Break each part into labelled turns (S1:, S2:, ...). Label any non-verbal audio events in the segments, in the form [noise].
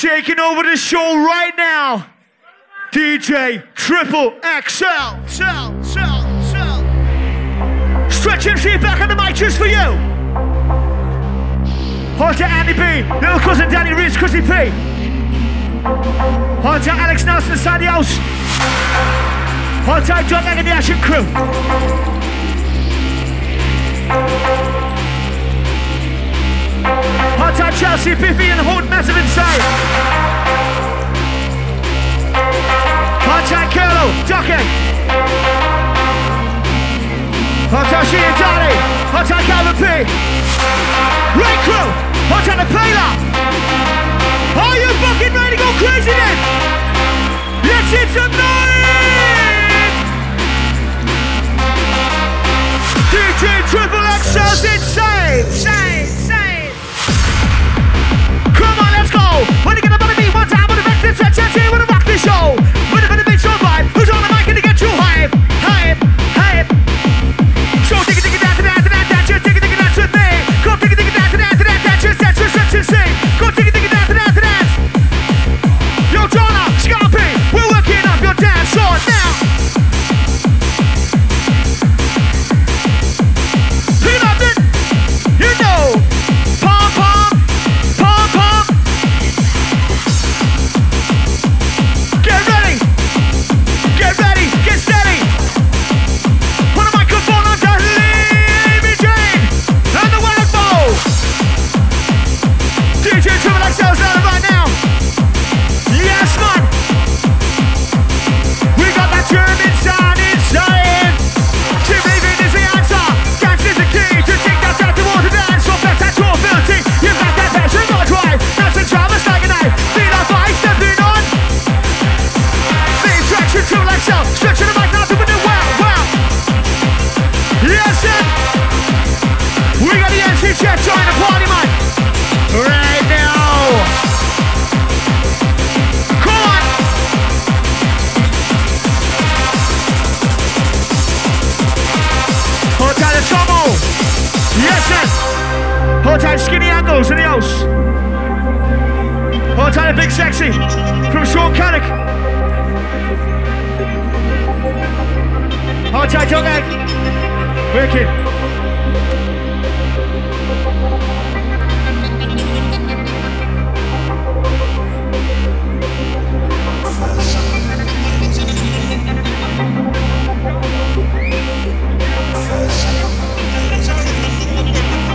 S1: Taking over the show right now. DJ Triple XL. Sell, sell, sell. Stretch MC back on the mic just for you. Hold to Andy B. Little cousin Danny Reed's Chrissy P. Hold to Alex Nelson inside the house. Hold tight, John Egg and the Action Crew. Hold tight, Chelsea, Biffy, and Hood Massive inside. Hold tight, Curlo, Ducky. Hold tight, she and Danny. Hold tight, Calvin P. Right crew. Hold tight, the Paler. Are you fucking ready to go crazy then? Let's hit some noise! DJ Triple XL's insane! Insane, insane! Come on, let's go! When you get up on the beat, one time with the rest, it's a chance here with a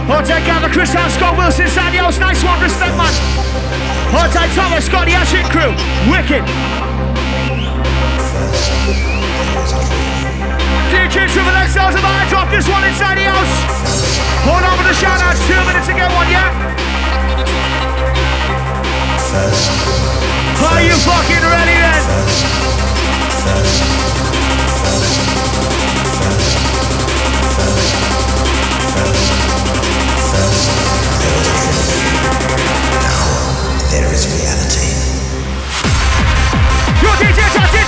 S1: Hold tight Gavin, Chris House, Scott Wilson, Sandy House, nice one, respect man! Tight Thomas, Scott the Ashit crew, wicked! DJ Triple XL's about to drop this one inside the house. Hold on for the shout outs, two minutes to get one, yeah? Are you fucking ready then?
S2: There is reality.
S1: Your DJ shouts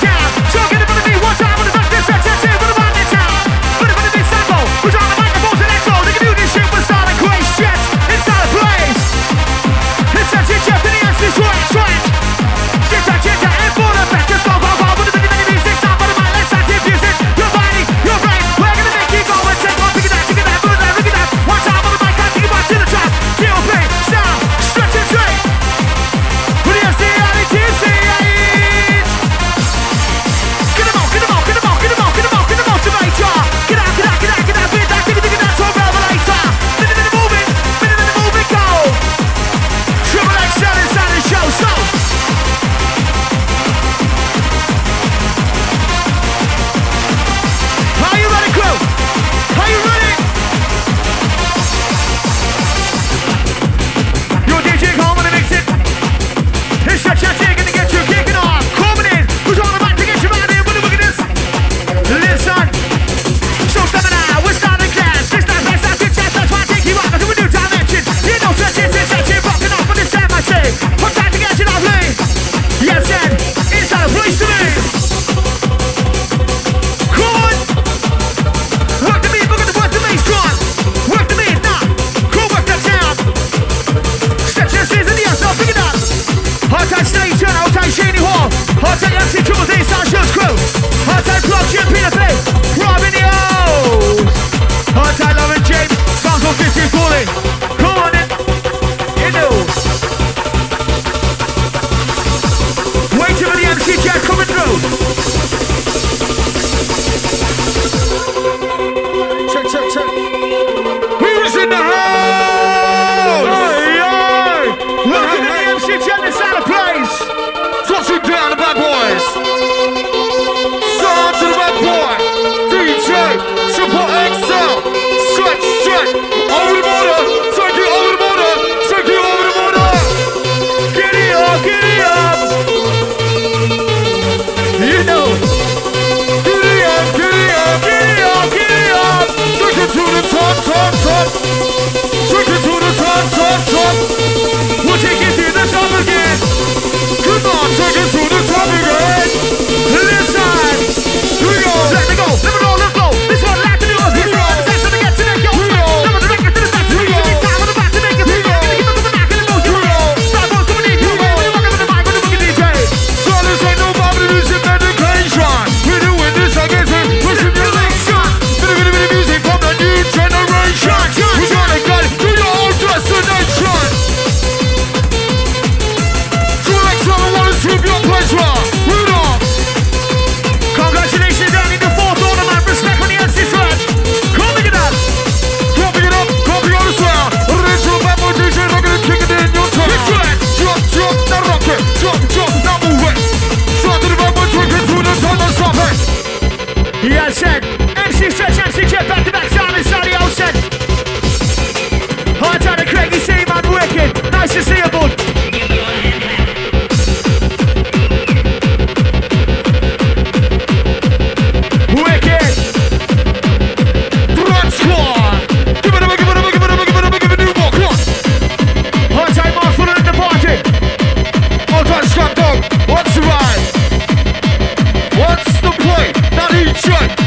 S1: Each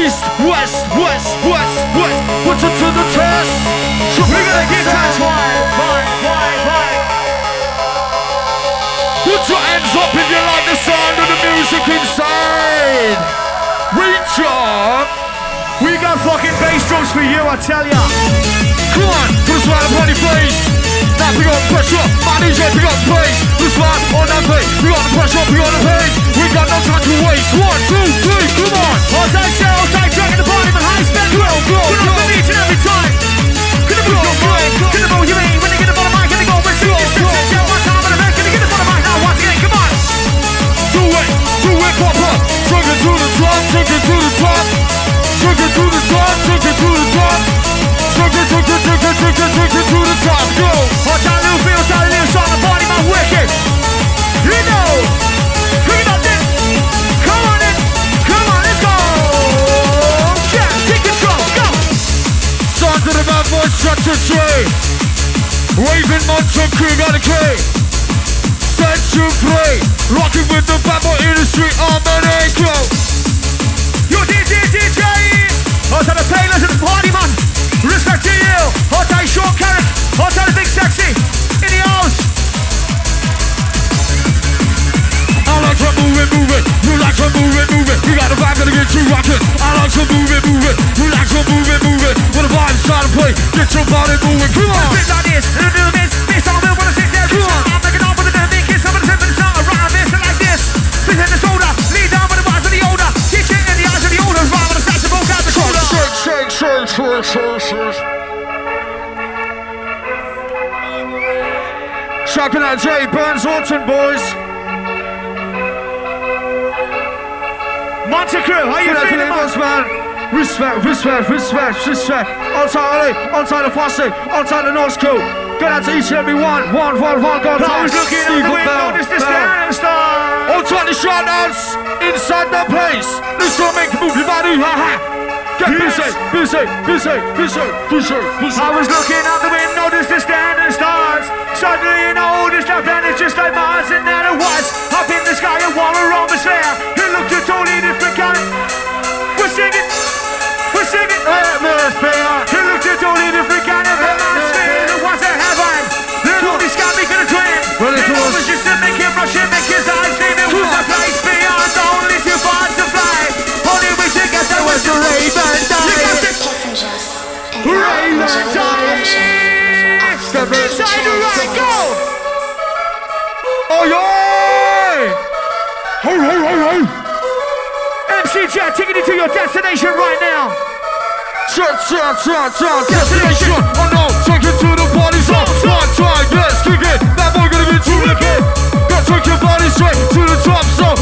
S1: east, west, west, west, west. Put it to the test. So we're gonna get that. Put your hands up if you like the sound of the music inside. Reach up. We got fucking bass drums for you, I tell ya. Come on, put a smile upon your face. Now we got pressure, my DJ, we got bass. Put a smile on that bass. We got the pressure, we got the pace. We got no time to waste. One, two, three, come on. Hold tight, show, hold tight, dragging the bottom and high spec. Go, go, go. Gonna each and every time. Gonna move your mind, gonna move your aim. When they get the bottom mic, gonna go with six, six, six, six, one time on the back, gonna get the bottom mic now once again, come on. Do it, do it, pop up. It to the top, it to the top. It to the top, it to the top. Take to the my. You know. It up then. Come on. Come on, let's go. Take control. Go. To the bad boy, a King on the K. Set you free. Rocking with the bad boy in the street. I'm an echo. Yo, DJ, DJ. On the players and the party man. Respect to you. Hot on short carrot. Hot on big sexy. In the house. I like to move it, move it. You like to move it, move it. We got a vibe that'll get you rocking. I like to move it, move it. You like to move it, move it. When the vibe's trying to play, get your body moving. Come on. Spit like this, and do this. This all will wanna sit there. Come on. Shocking out Jay Burns Orton, boys. Monta Crew, how you feeling, man? man? Respect, respect, respect, respect. Outside LA, outside the Fosse, outside the North School. Get out to each and every one, one, one, one, go I was looking out the window, noticed the stand star. Outside the shoutouts, inside the place. Let's go make move your body, ha ha. Get busy, busy, busy, busy, busy, busy. I was looking out the window, noticed the standing stars. Suddenly, you know, this left hand is just like Mars, and then it was up in the sky, a war around the slayer. It looked totally different Raven
S3: uh,
S1: die.
S4: Passengers and
S1: Raven
S4: ocean
S1: die.
S4: of the.
S1: Oh you to your destination right now.
S3: Oh it to the yes, kick it. That boy gonna get too wicked. Go take your body straight to the top zone.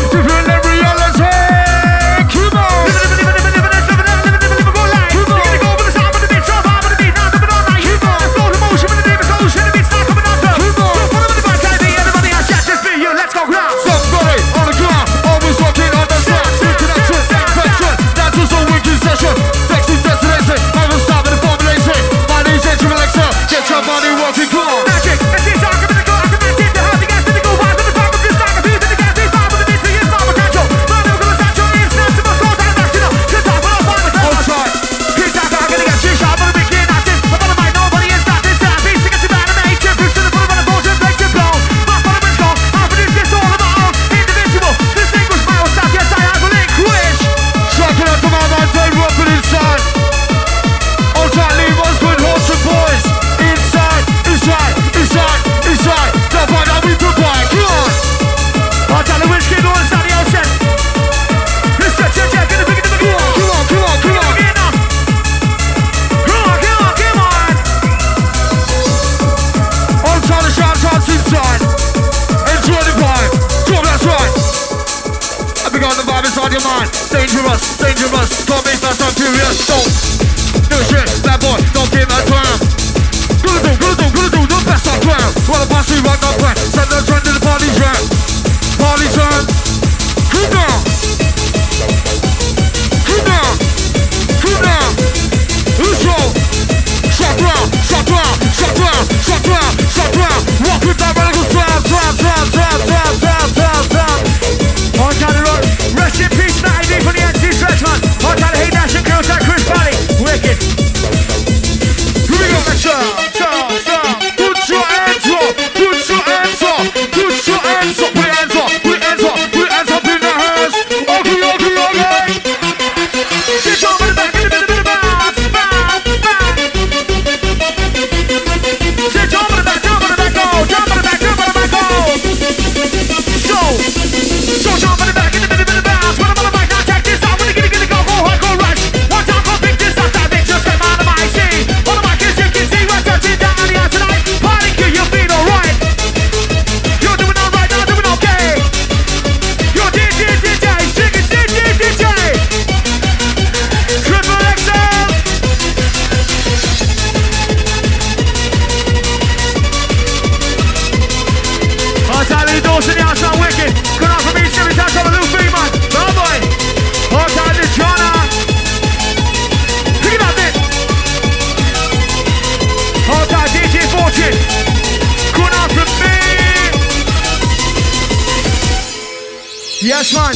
S1: Yes, man.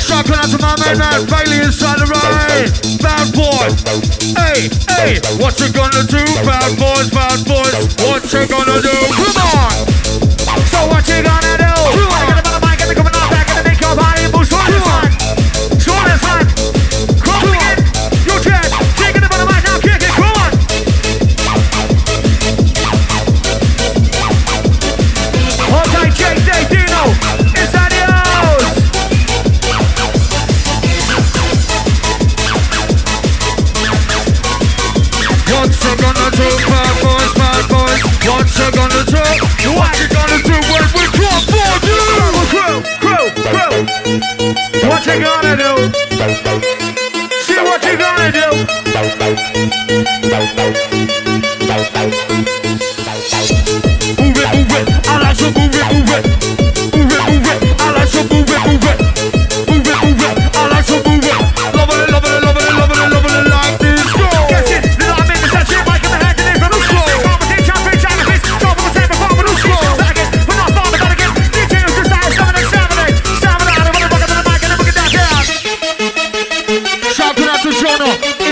S3: Shout out to my man, man, Bailey inside the ride. Bad boy. Hey, hey, what you gonna do? Bad boys, bad boys, what you gonna do? Come on.
S1: So what you gonna do? Susanna.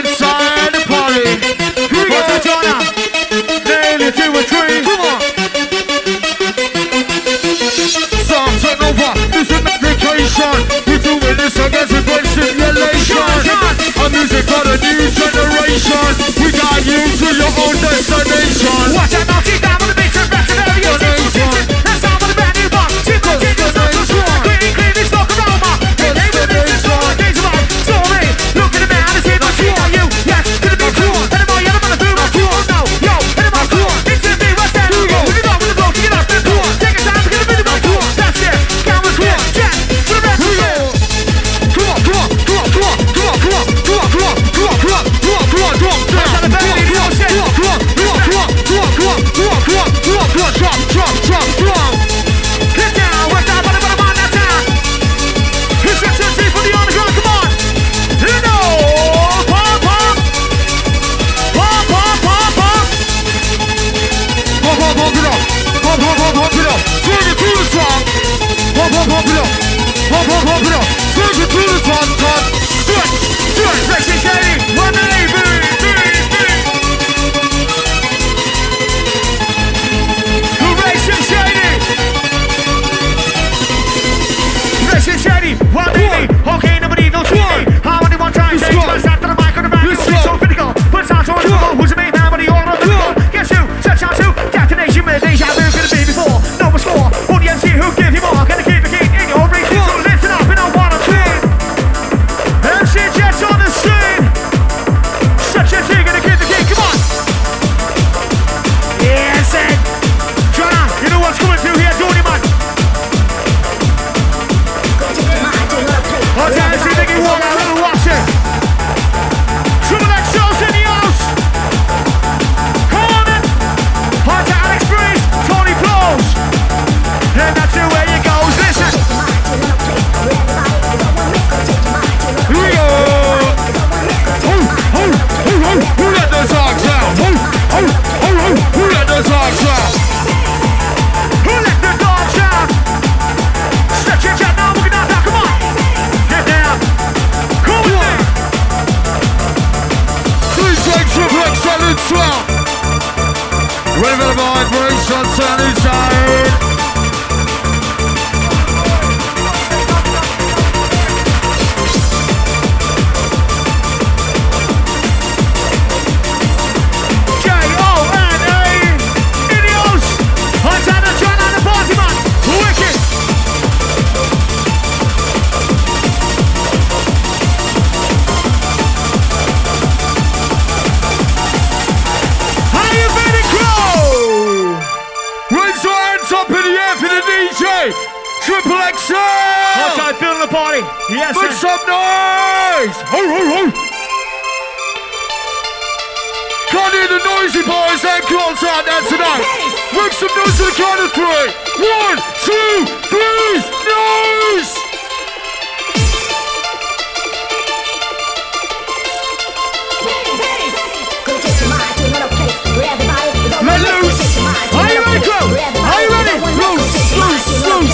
S1: Yes,
S3: Make
S4: sir.
S3: some noise. Ho, ho, ho. Can't hear the noisy boys and girls out there tonight. Make some noise to the count of three. One, two, three, noise.
S1: Let loose!
S4: Are you ready, Crow? Are you ready?
S1: Loose, loose, loose!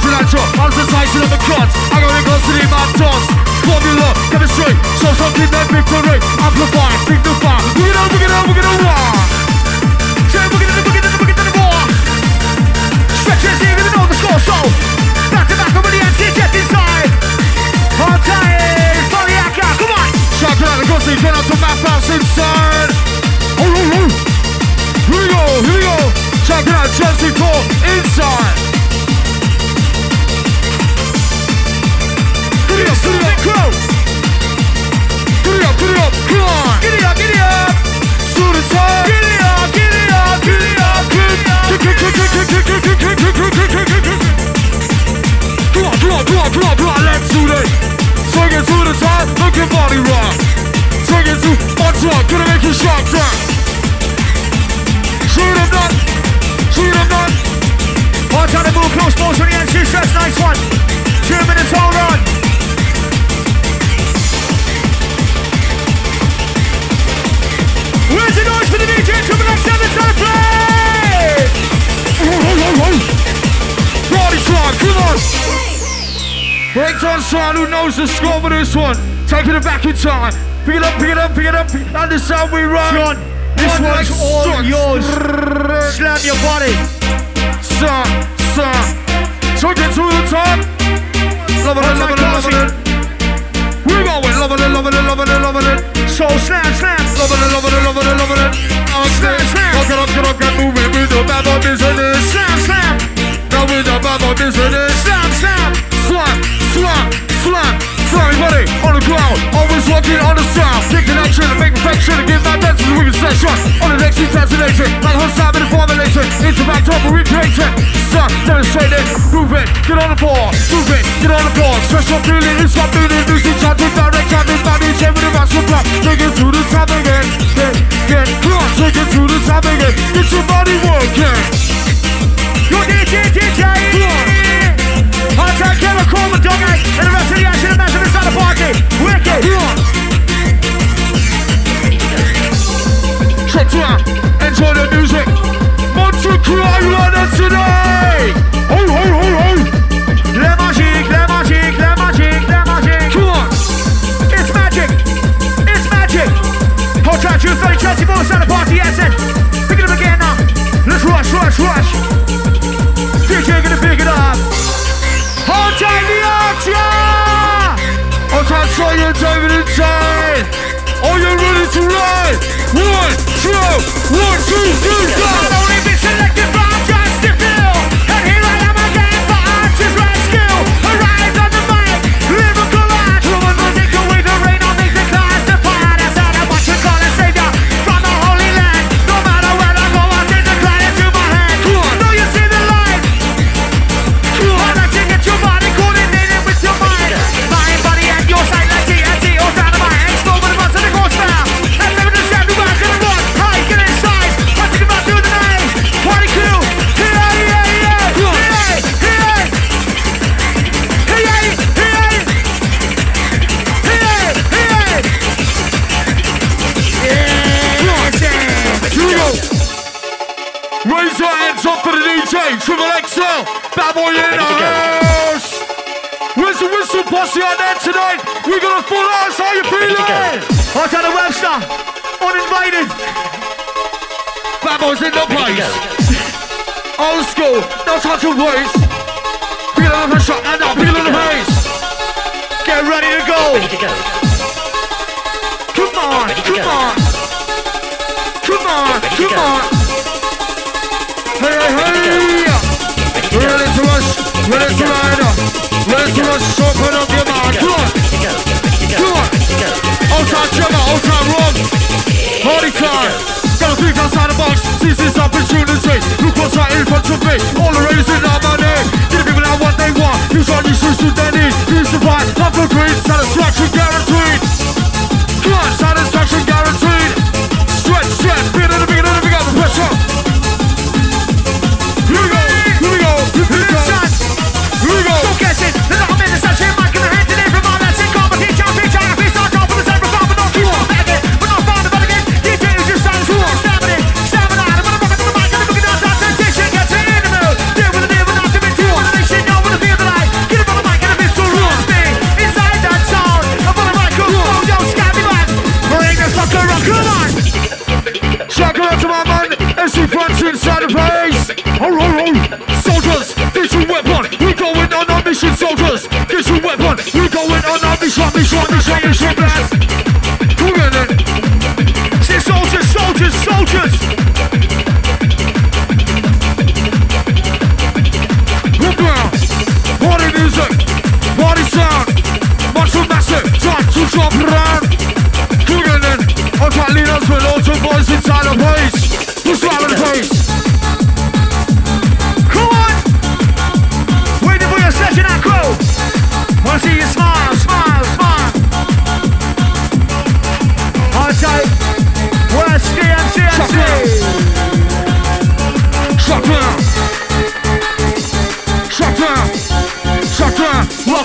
S3: natural
S4: and
S3: true. I'm society of the cons. I got records to the mad toss. Formula, chemistry, show something that victory. Amplify, signify. Look it up, look it up, look it up.
S4: One's
S3: like
S4: all
S3: sucks.
S4: yours. Slam your body.
S3: Son, son. Took it to the top. Love it, love it, love it. We're going, loving it, loving it, loving it, loving it.
S4: So slam, slam.
S3: Loving it, loving it, loving it, loving it.
S4: Slam, slam.
S3: Get up, get up, get moving with the bad boy business.
S4: Slam, slam.
S3: Now with the bad boy business.
S4: Slam, slam.
S3: Slam, slam, slam. Everybody on the ground, always walking on the sound. Take connection and make perfection and give the session. On the next intensity, like whole time in the formulation. Interact over recreation. Start demonstrating, move it, get on the floor, move it, get on the floor. Special feeling, it's my feeling, music, chanting, direct, chanting, body, chain with a master plan. Take it to the top again, get, get, on, take it to the top again. Get your body working.
S4: Your DJ, DJ. Hot time, Kevin Coleman, Dog and the rest of the action and massive inside the party. Wicked.
S3: Montreal, enjoy the music. Montreal, are you
S1: on it
S3: today? Ho, ho, ho, ho. La magique, la magique, la magique, la magique. Come on. It's magic. It's magic. Hold tight, you Chelsea, both side of party, yes, and pick it up again now. Let's rush, rush,
S1: rush. DJ gonna pick it up. Hold tight, the action. Hold tight, so you're inside. Are you ready to ride? One, two, one, two, three, go!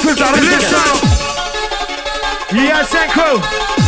S1: Listen. Yeah, Senko.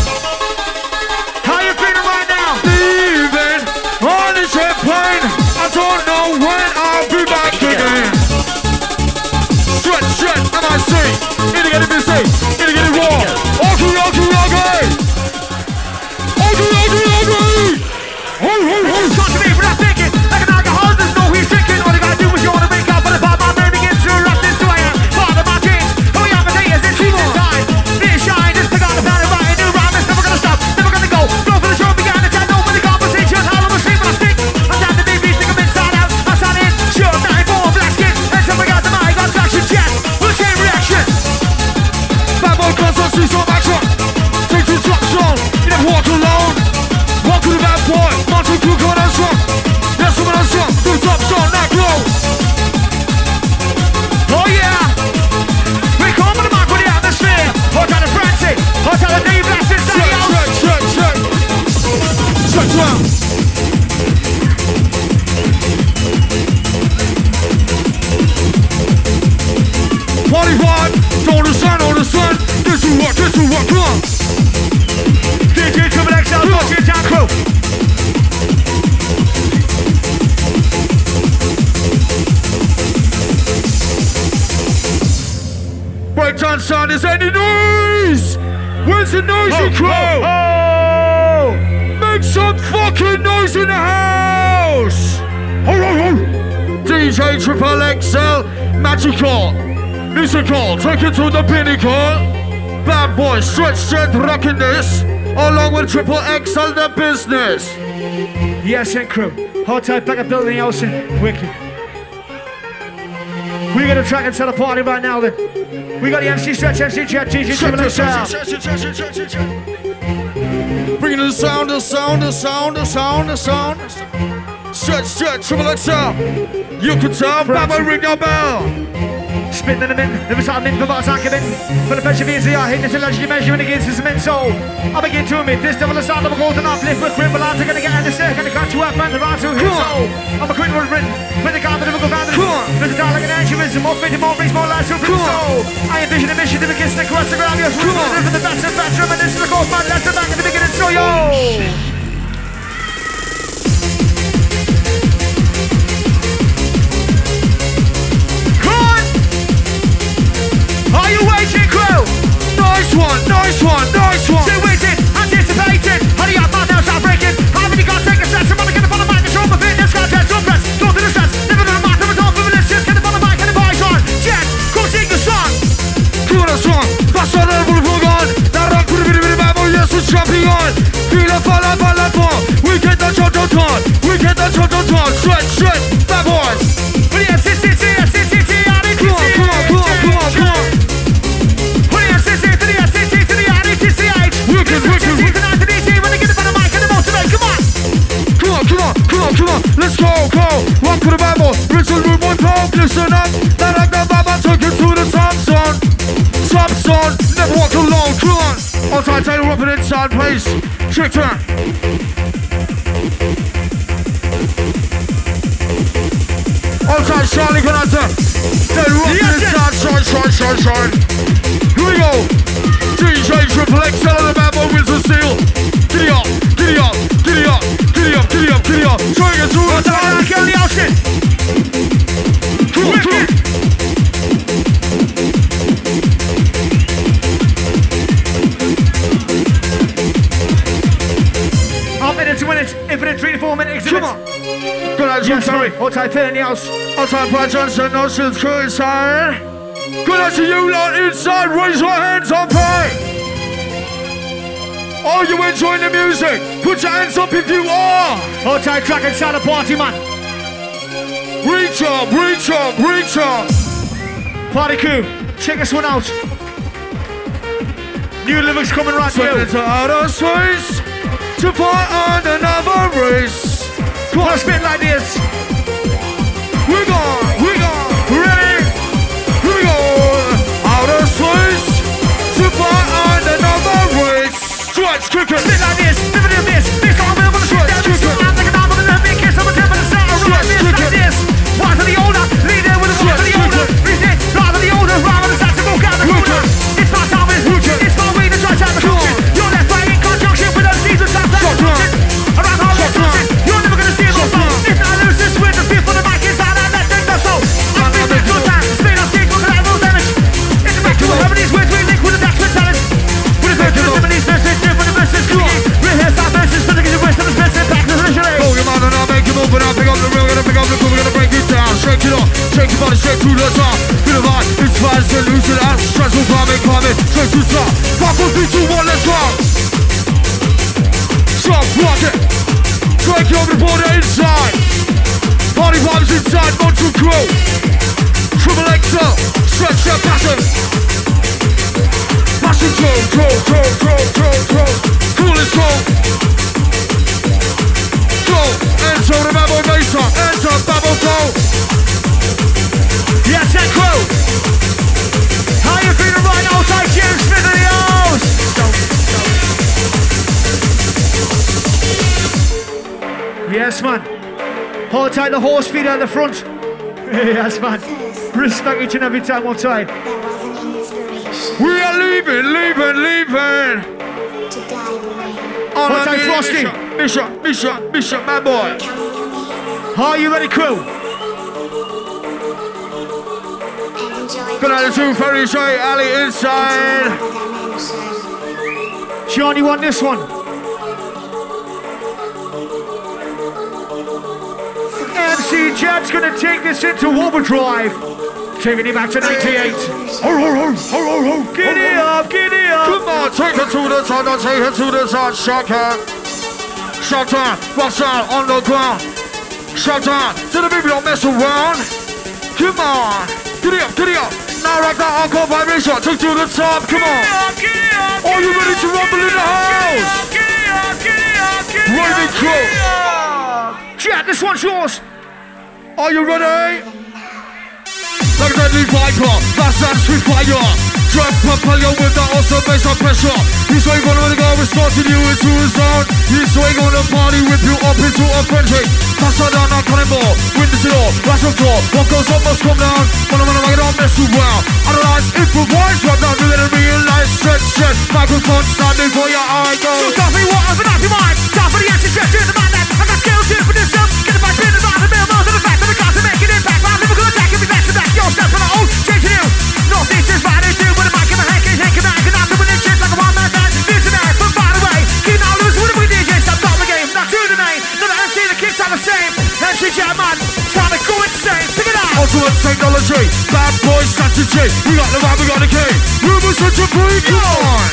S3: That sound is any noise! Where's the noisy oh, crowd?
S1: Oh, oh.
S3: Make some fucking noise in the house! DJ Triple XL, Magical, Musical, take it to the pinnacle. Bad boy, stretch jet rocking this, along with Triple XL, the business.
S1: Yes, and crew, hold tight, back up building, ocean, wicked. We got a track and set a party right now then. We got the MC Stretch, MC Chat, DJ Triple XL.
S3: Bringing the sound, the sound, the sound, the sound, the sound. Stretch, stretch, Triple XL. You can tell, Baba ring your bell
S1: spit in a min, never saw min for bars on in. For the pressure veins, they I hidden, this a measurement against this mint. So I begin to admit this devil is out of a golden uplift, but cripple odds are gonna get out of the circle, and got you up man. the right to hit. So I'm a quit word written, With the got the difficult found it. There's a dialogue and altruism, more fit, more brings more life to prove. So I envision a mission to begin to cross the ground, yes, we're living from the best of best, this is the cold, man, left the back in the beginning, so yo! Oh, shit. you waiting, crew?
S3: Nice one, nice one, nice one.
S1: Two waiting, anticipating. Honey, your mouth now start breaking. How many got take a stretch? Somebody get up on the mic, control my fitness, scratch, head, jump press. Go to the stress, never been a mind, never talk from this. Just get up on the mic the boys on. Jet, go the song.
S3: Cue the song. That's what I'm gonna plug on. That rock could have been a bit yes, we're strapping on. Feel a fall, I fall, I fall. We get the
S1: chop, chop, chop. We get the
S3: chop, chop, chop. Stretch, stretch. disco, go Rock to the Bible, Richard movement, go Listen up, now like the Bible Took you to the top zone. Top zone, never walk alone, come on. I'll try to tell you up inside please. Check turn. I'll try Charlie Granata Then rock
S1: yes,
S3: the inside, shine, shine, shine, shine. Here we go. DJ Triple X, out of the Bible, Wizard Seal. Giddy up, giddy up, giddy up. Geliyor,
S1: geliyor, geliyor. Şöyle su.
S3: Hatalar geliyorsun. Quick, quick.
S1: Half minute, two minutes, infinite, three to four minutes. exhibits.
S3: Come on. Good night,
S1: yes,
S3: sorry.
S1: Outside
S3: Fillenius. Outside Brad Johnson, no shields crew inside. Good as you lot inside, raise your hands up high. Are you enjoying the music? Put your hands up if you are.
S1: Hold tight, track inside the party, man.
S3: Reach up, reach up, reach up.
S1: Party crew, check this one out. New lyrics coming right
S3: Send to outer space to fight on another race.
S1: Come on, spit like this.
S3: We're gone, we're gone.
S1: Ready?
S3: Here we go. Outer space to fight on another race. Stretch cricket.
S1: Spit like this. Never do this. This
S3: move and I'll pick up the real, gonna pick up the cool, we're gonna break it down. Shake it off, shake your body straight to the top. Feel the vibe, inspires to lose it out. Stressful climbing, climbing, straight to the top. Five, four, three, two, one, let's go. Stop, rock it. You over the inside. Party vibes inside, Montreal crew. Triple XL, stretch your passion. Passion, troll, troll, troll, troll, troll, troll. Cool as cold. Go, enter the Babel Mesa, enter Babel Go.
S1: Yes, and crew. How you feeling right now? Tight James Smith in the house. Yes, man. Hold tight the horse feeder at the front. [laughs] yes, man. Respect each and every time one time.
S4: There was an inspiration
S3: We are leaving, leaving, leaving.
S4: to guide the way.
S3: On
S1: What's
S3: a
S1: that, Frosty?
S3: mission, mission, mission, mission, my boy.
S1: Are you ready, crew?
S4: And enjoy
S3: Good night to Ferry Shay, Ali inside.
S4: dimension.
S1: Johnny won this one. MC Jet's gonna take this into overdrive. Taking it back to 98. Giddy up, giddy up.
S3: Come on, take it to the top, take it to the top. Shock her. Shock down, rock on the ground. Shock down to the baby, don't mess around. Come on, get it up, get it up. Now rock that encore vibration, take to the top. Come on. Are you ready to rumble in the house? Raving crew.
S1: Jet, this one's yours.
S3: Are you ready? Like a deadly viper, fast and sweet fire. Drop propeller with the awesome bass pressure. This way gonna go, we're starting you into a zone. This way gonna party, whip you up into a frenzy. Faster than a cannonball, wind the door, rush of door. What goes up must come down. Wanna wanna make it all mess around. Analyze, improvise, right now, do it and realize. Set, set, microphone standing for your eye
S1: So
S3: go.
S1: stop me, what I've been off your mind. Time for the answer, just do the man that I got skills here for this stuff. Get the vibe, spin the vibe, the of the fact that I got to make an impact. I'm attack if you back to back. Yo, step from the old, It.
S3: Ultimate technology, bad boy strategy. We got the vibe, we got the key. Rumors such a freak, come on.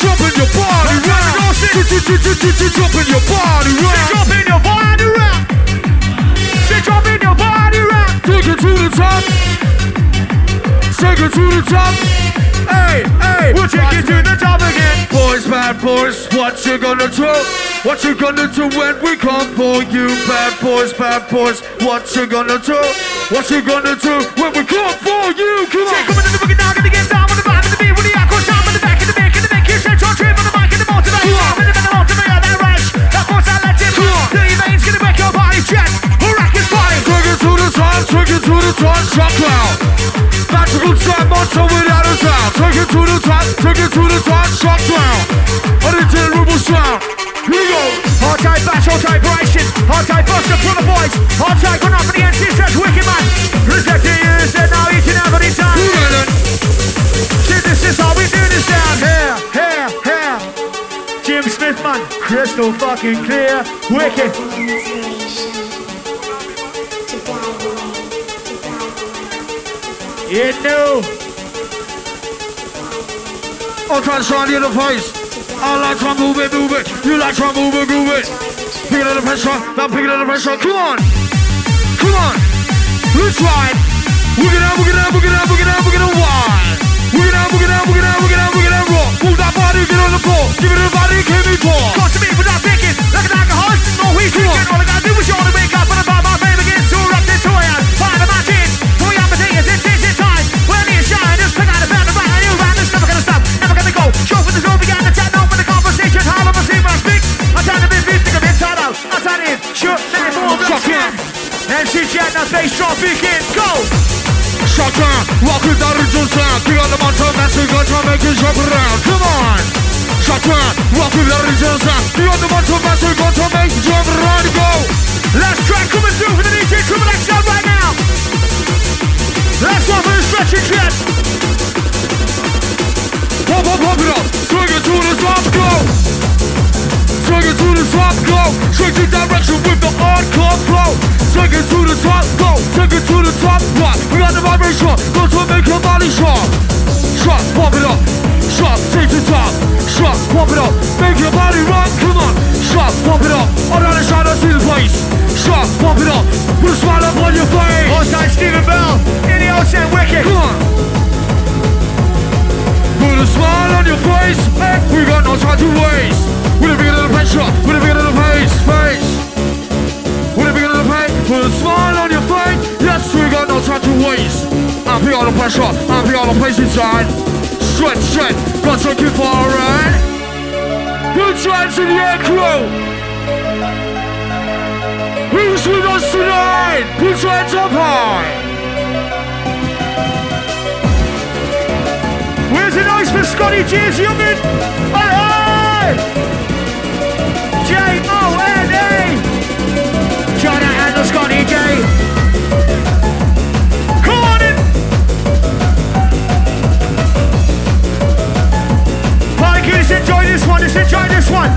S3: Jump in your body, round. in your body, round.
S1: drop in your body. Say in your body rock.
S3: Take it to the top. Take it to the top. Hey, hey.
S1: We'll take you to the top again.
S3: Boys, bad boys, what you gonna do? What you gonna do when we come for you? Bad boys, bad boys, what you gonna do? What you gonna do when we come for you? Come
S1: Take
S3: on.
S1: them into the boogie now, gonna get down with the vibe and the beat with the aqua sound in the back in the back in the back. You said your trip on the mic and the motivate.
S3: Come on.
S1: In the middle of the mirror, that rush. That force I let him.
S3: Come on.
S1: Your veins gonna wreck your body, jet. We'll rock his body.
S3: Take it to the top, take it to the top, shock cloud. Magical time, monster without a. Take it to the top, take it to the top, shock cloud. Unintendable sound. Here we go.
S1: Hard type bash, hard type vibration. Hard type buster for the boys. Hard type going up for the MC, says wicked man. Respect to you, said now each and every time.
S3: Who got it?
S1: See, this is how we do this down here, here, here. Jim Smith, man, crystal fucking clear, wicked.
S4: Inspiration. To guide the way. To guide the way.
S1: You know.
S3: I'll try to shine the face. I like to move it, move it. You like to move it, move it. Pick it under pressure, now pick it under pressure. Come on. Come on. Let's ride. We're gonna, we're gonna, we're gonna, we're gonna, we're gonna ride. We're gonna, we're gonna, we're gonna, we're gonna, we're gonna rock. Move that body, get on the floor. Give it to the body, give me four.
S1: Come to me without thinking, like an alcoholic, no
S3: on.
S1: drinking. All I gotta do is yawn and wake up and about my baby gets too rough to toy. Find my jeans, three other things, it's it's it's time. When I need a shine, just pick out a band and ride. You ride, it's never gonna stop, never gonna go. Show for the show, began to chat, open the conversation. Outside shoot, let it move,
S3: Shut
S1: let's
S3: up.
S1: MC Jet, now bass drum, begin, go!
S3: Shut down, walk with that original sound. Pick up the mountain, massive gun, try to make it jump around. Come on. Shut down, walk with that original sound. Pick up the mountain, massive gun, try make it jump around. Go.
S1: Last track coming through for the DJ Triple XL right now. Last one for the stretching jet.
S3: The top, go. Changing direction with the hardcore flow. Swing it to the top, go. Take it to the top, rock. We got the vibration, go to make your body sharp. Sharp, pump it up. Sharp, take the top. Sharp, pump it up. Make your body rock, come on. Sharp, pump it up. All down the shine, I see the face. Sharp, pump it up. Put a smile up on your face.
S1: Onside Stephen Bell in the ocean wicked.
S3: Come on. Put a smile on your face. Hey, we got no time to waste. We're living under the pressure. We're living under the pace. Face. We're living under the pain. Put a smile on your face. Yes, we got no time to waste. I'm feel the pressure. I'm feel the pace inside. Stretch, stretch. Got to keep for a. Put your hands in the air, crew. Who's with us tonight? Put your hands up high.
S1: For Scotty G's Youngin? Johnny and Scotty J. Enjoy this one. Let's enjoy this one.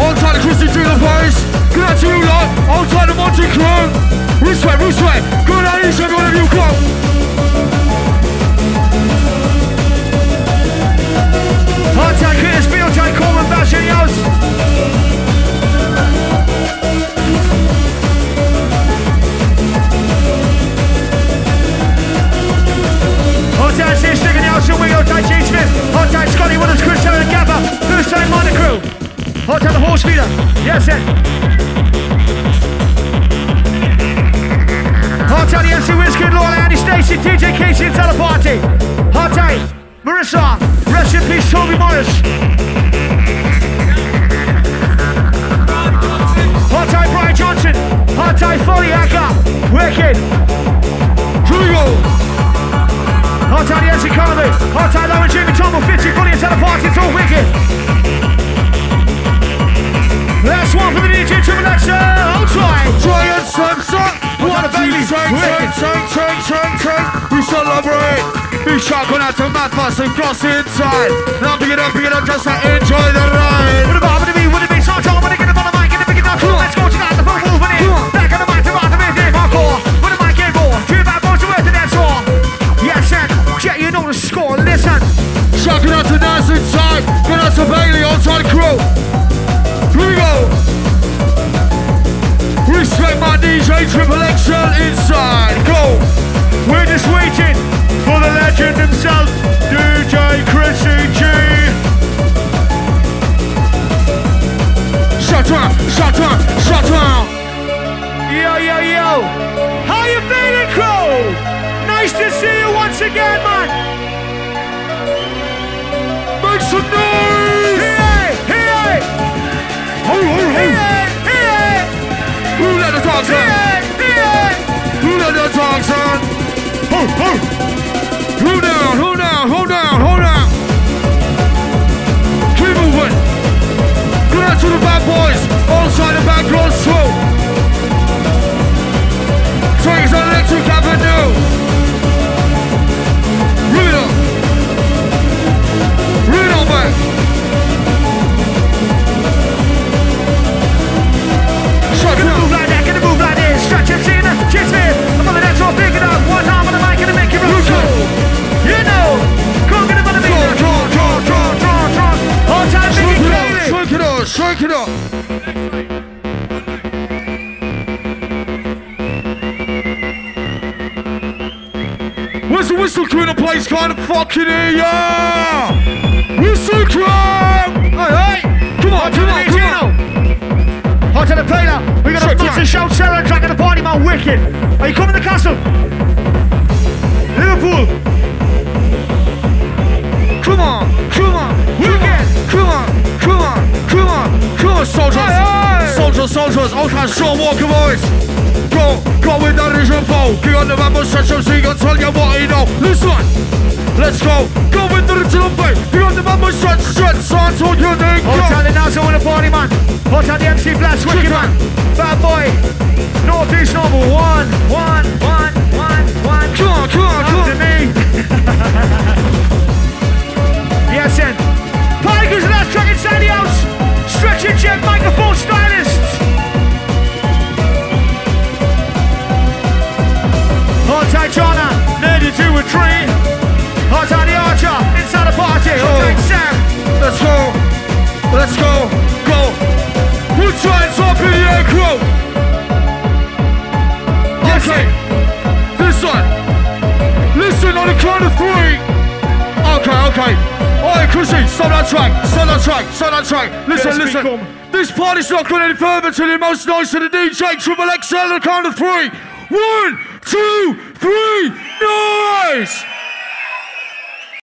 S3: On Christy to the face. Cross inside. Now pick it up, pick it up, just to enjoy the ride.
S1: The
S3: dogs in? Ho, ho. Who down, who down, who down, who down? Keep moving. Good out to the bad boys. Outside the back goes through. Swings on Electric Avenue. Shake it up. Where's the whistle crew in the place? Of fucking hear ya! Whistle crew! Hey, hey! Come on, come on, come on!
S1: Hot to the player. We got a
S3: Shut
S1: massive
S3: down.
S1: shout track at the party, man. Wicked. Are you coming to Castle? Liverpool.
S3: Come on, come on,
S1: Wicked.
S3: Come on, come on, come on, come on, soldiers! Soldiers, soldiers, all kinds of short walker boys! Go, go with that is your foe. Get on the map and stretch so he can tell you what he know. Listen, let's go. Go with the original beat. Get on the map and stretch, stretch, son, so you think
S1: Hot
S3: go.
S1: on the Nazo in the party, man. Hot on the MC Blast. Wicked, man. Bad boy. Northeast number one. One, one, one, one.
S3: Come on, come on, come
S1: to
S3: on.
S1: me. [laughs] yes, and Track inside the house. Stretch and check microphone stylists. Hot tight Jonna, needed two and three. Hot tight the Archer, inside the party. Hot tight Sam.
S3: Let's go, let's go, go. Put your hands up in the air, Okay, listen, listen on the count of three. Okay, okay. Alright, Chrissy, stop that track, stop that track, stop that track. Listen,
S1: Yes,
S3: listen.
S1: become.
S3: This party's not going any further till the most noise to the DJ Triple XL on the count of three. One, two, three, noise!